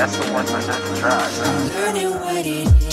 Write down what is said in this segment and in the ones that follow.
That's the 1% that tries. Learning what it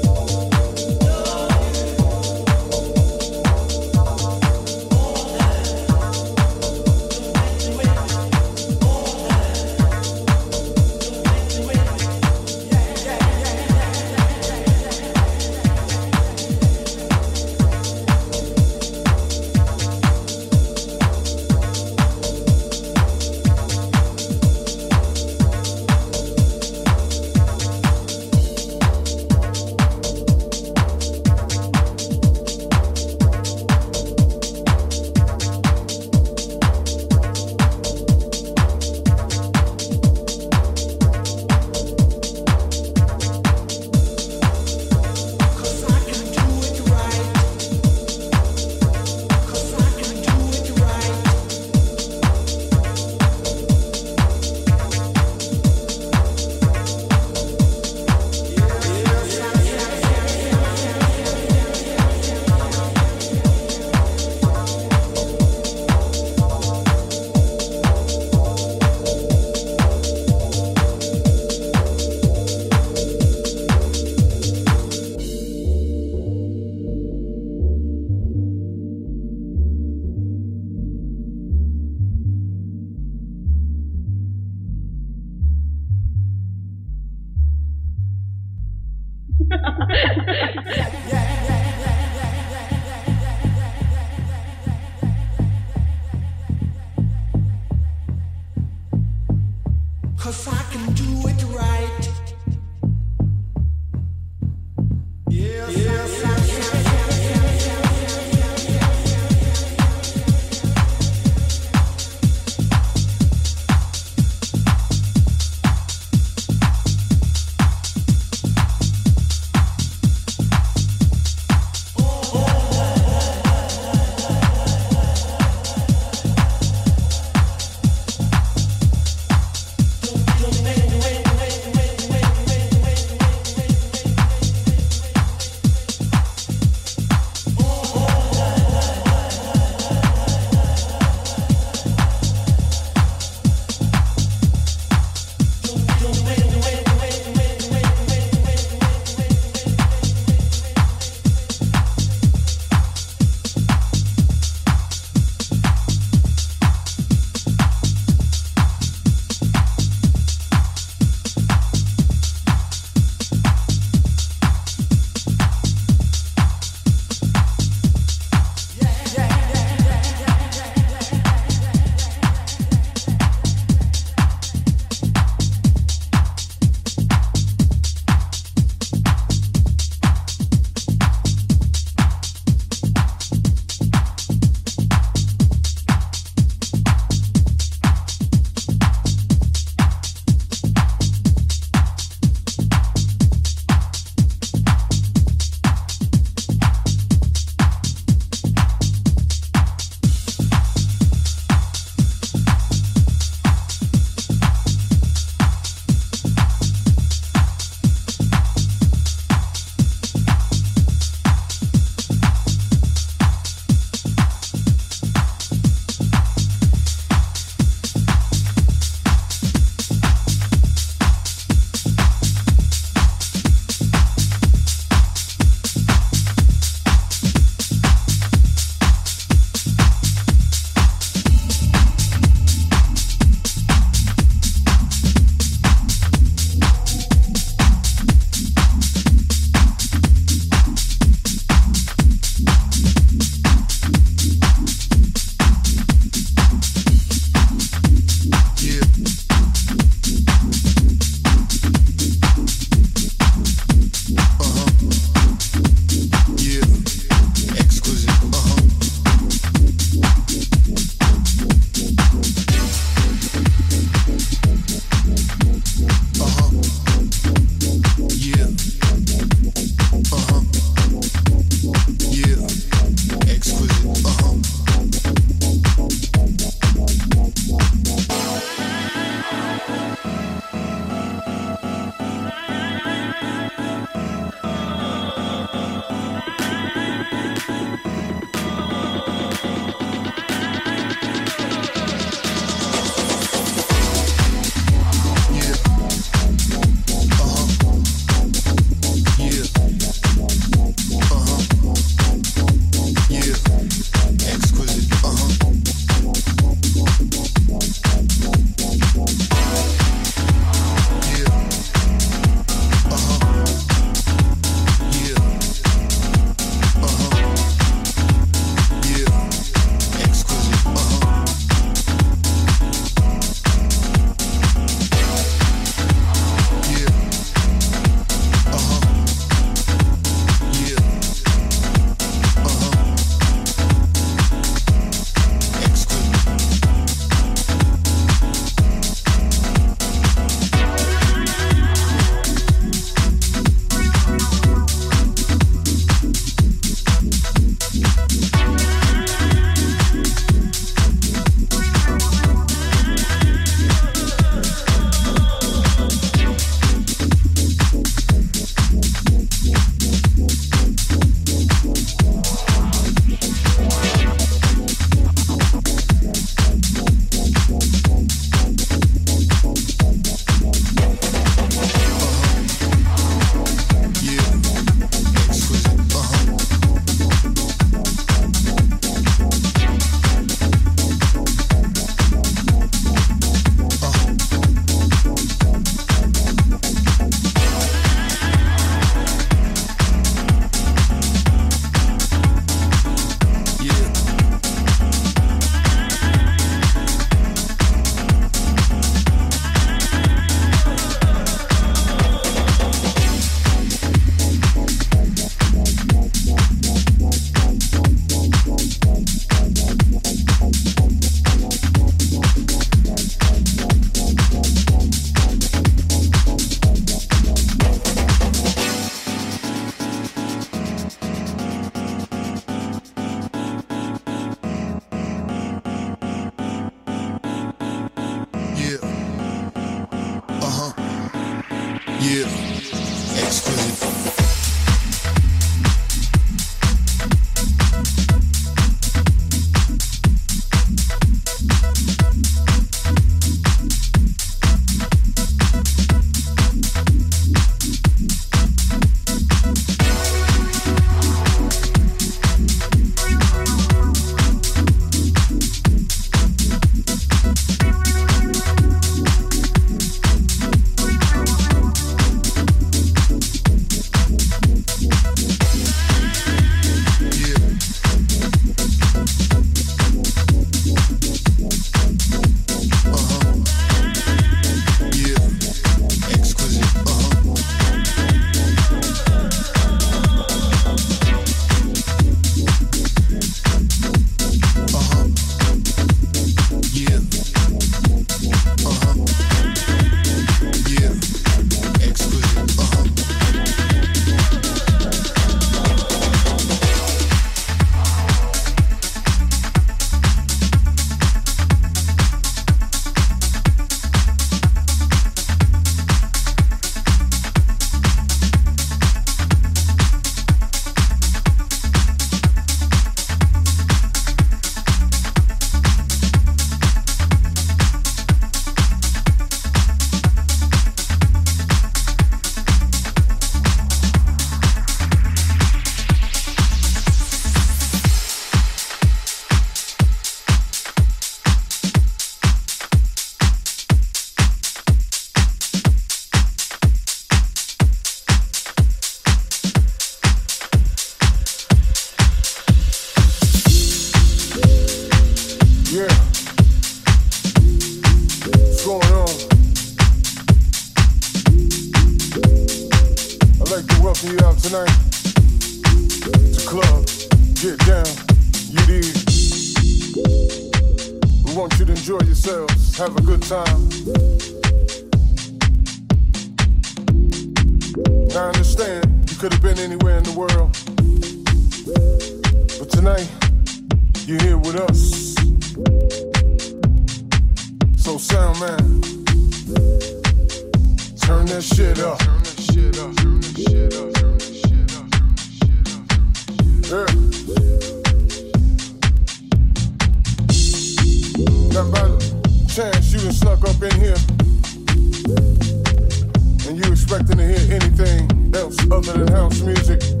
house on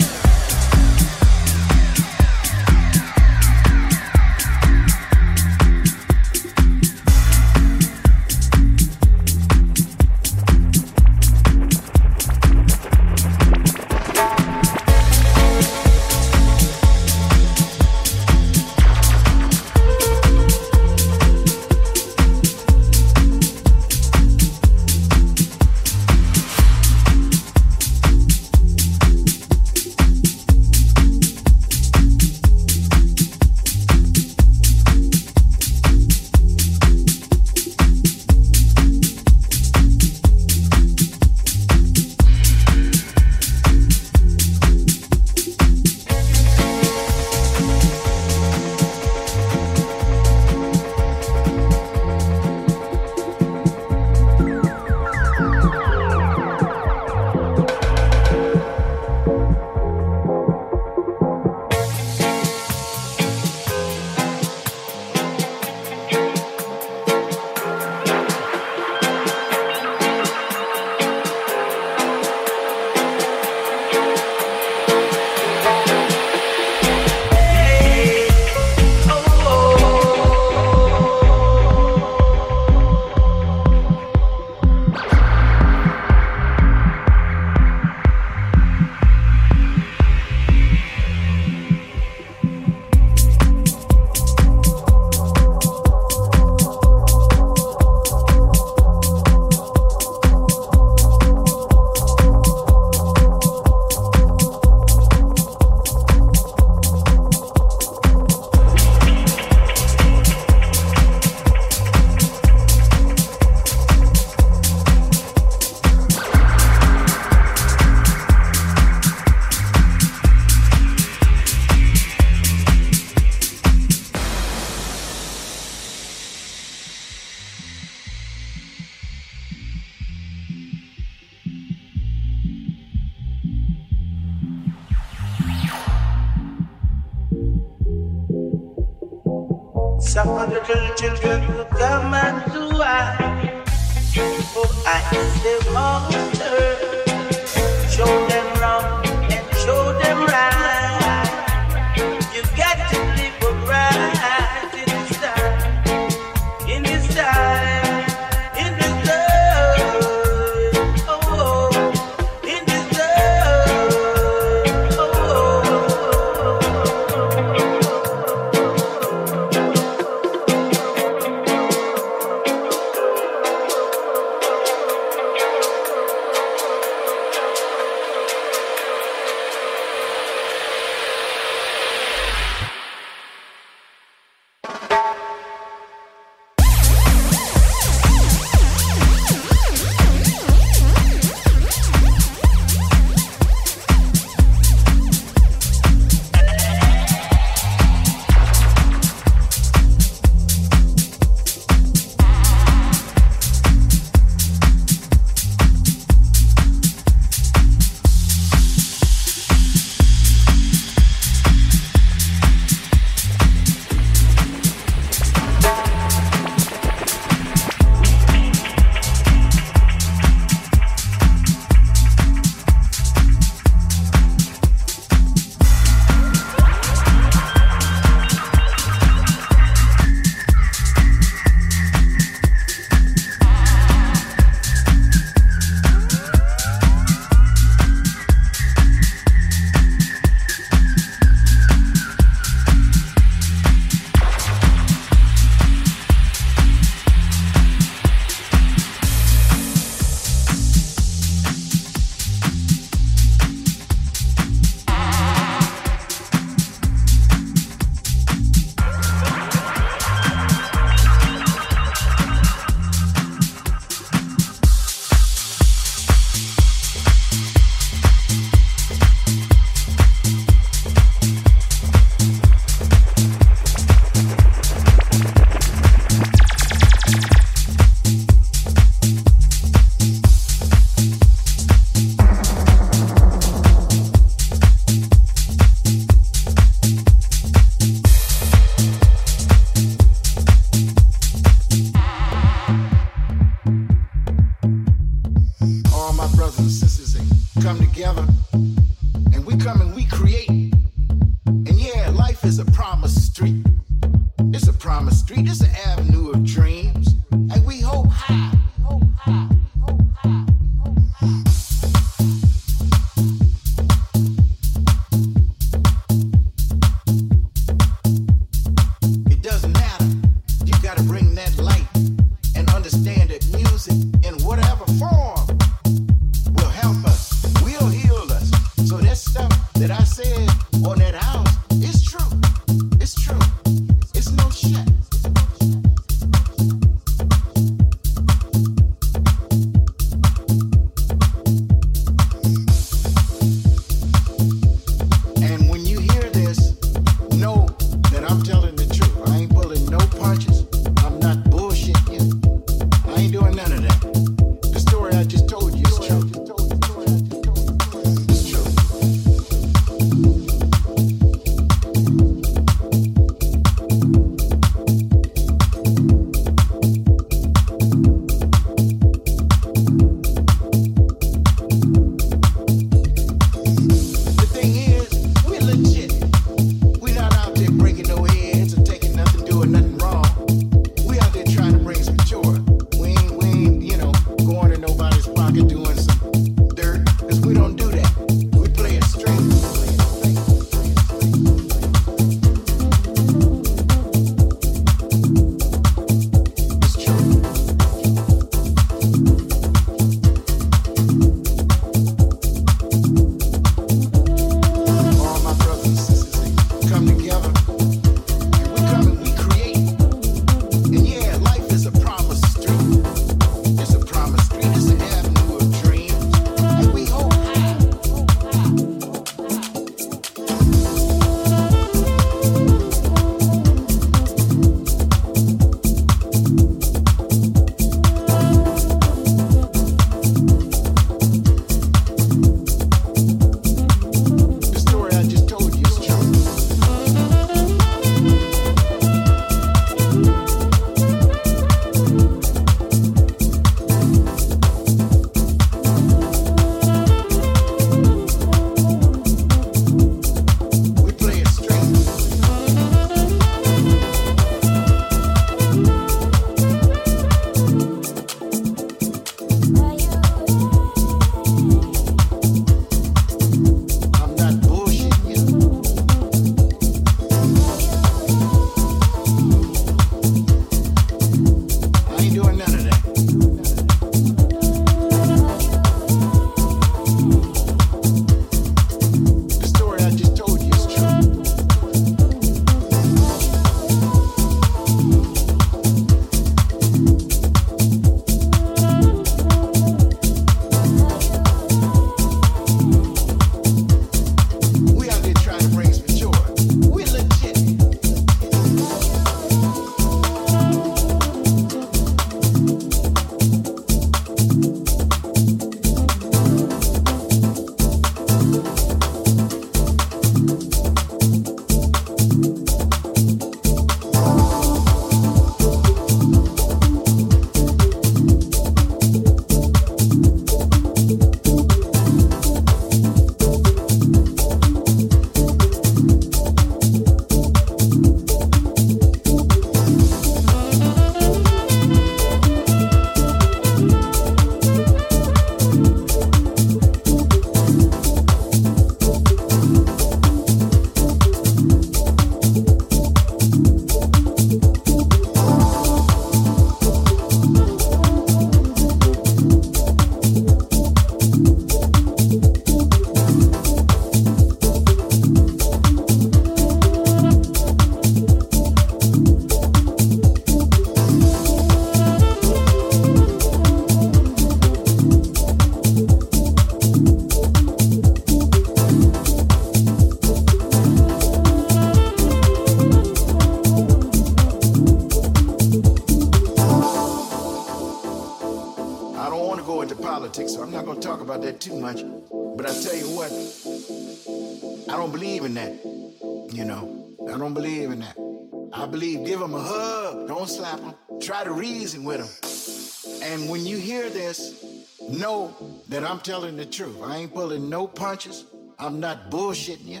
I'm telling the truth. I ain't pulling no punches. I'm not bullshitting you.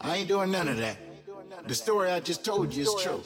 I ain't doing none of that. The story I just told you is true.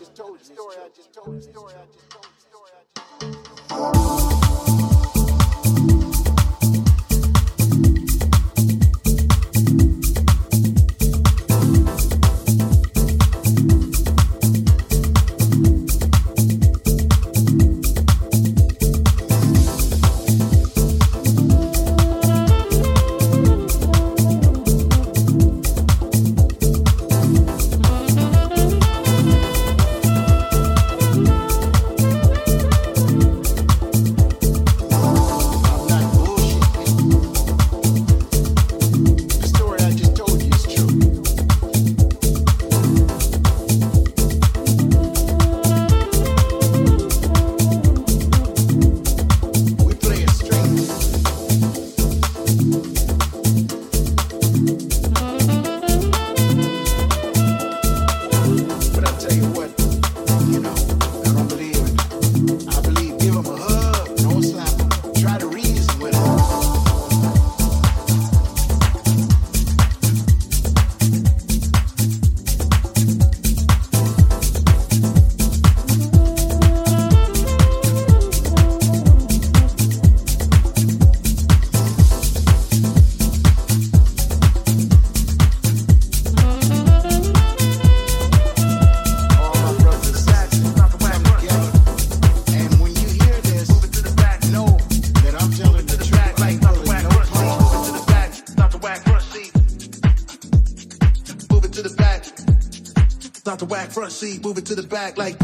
move it to the back like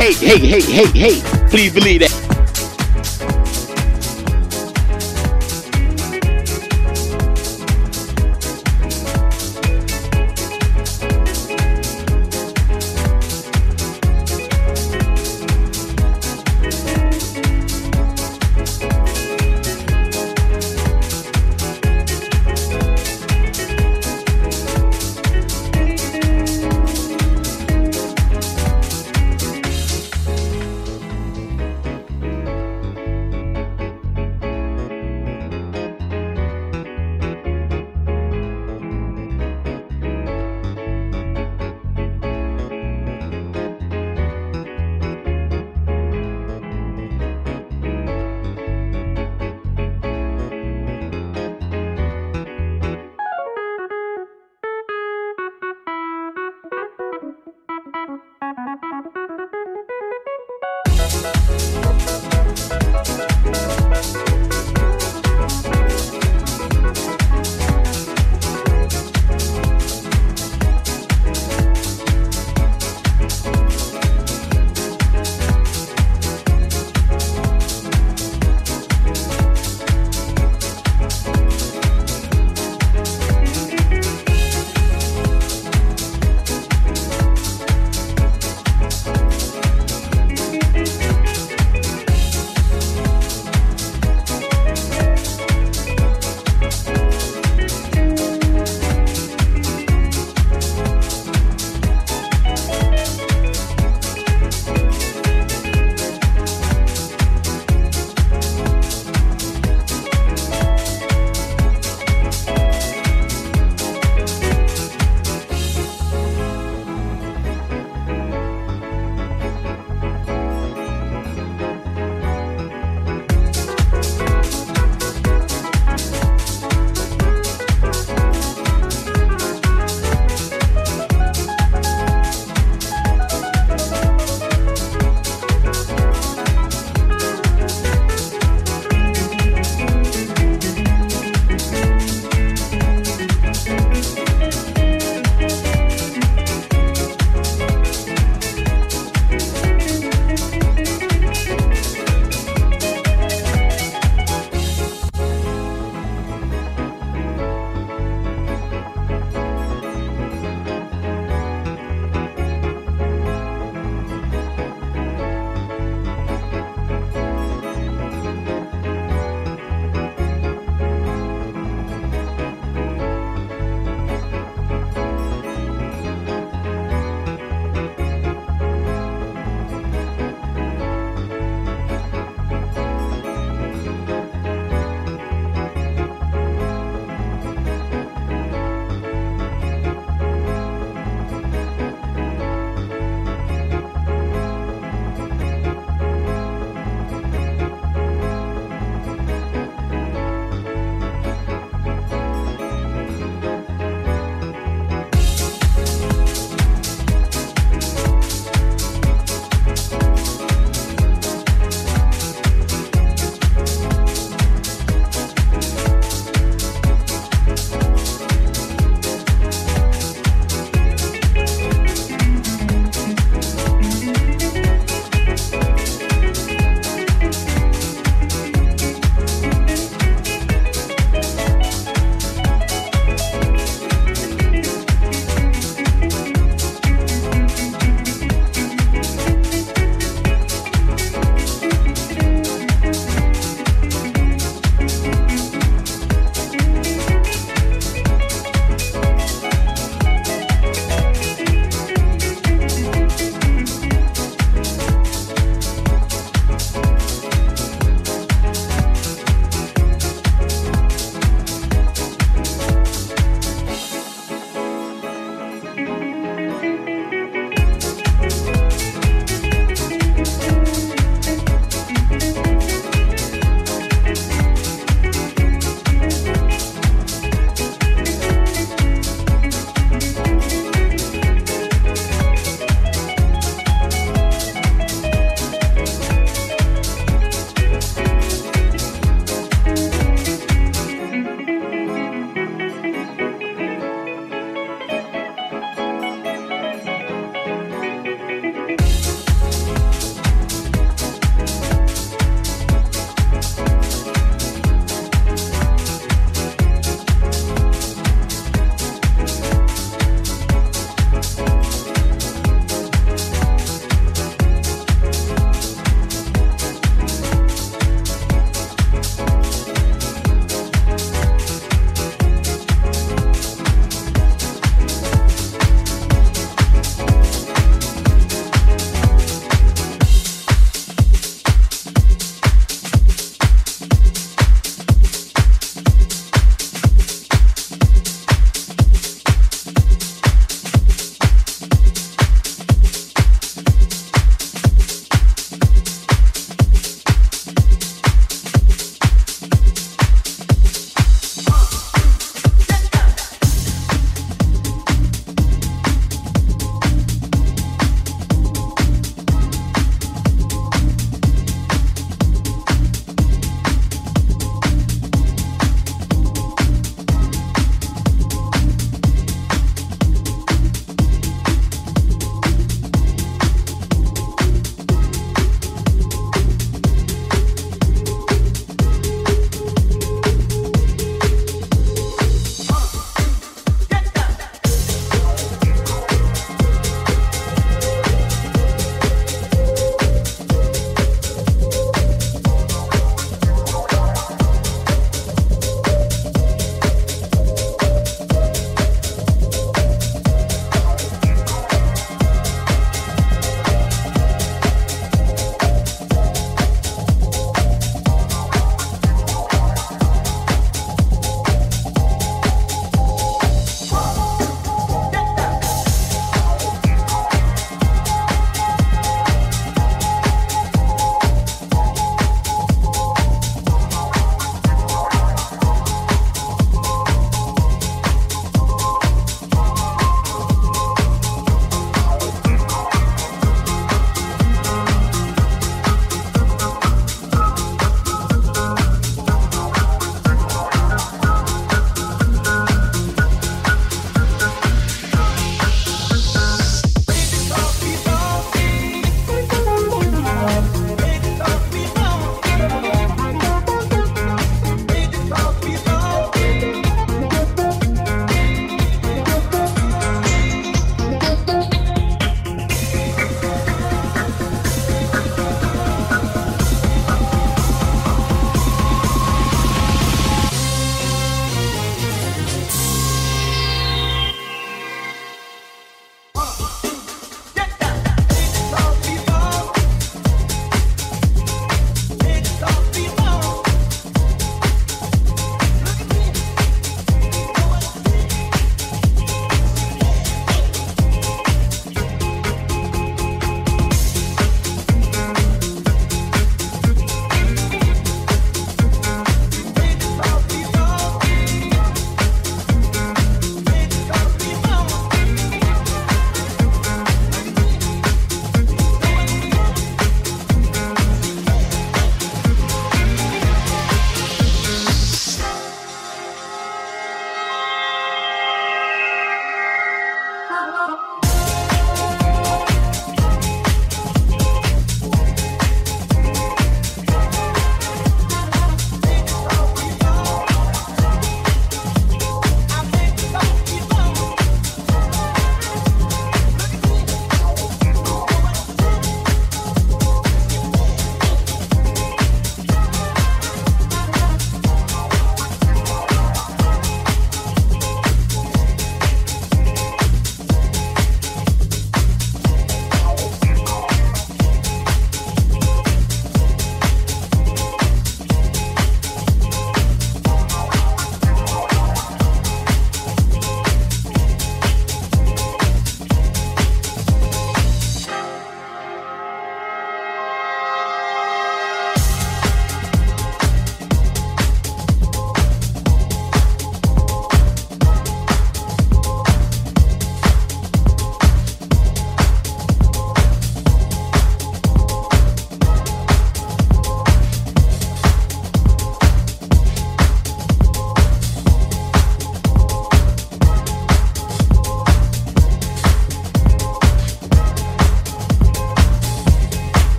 Hey, hey, hey, hey, hey. Please believe that.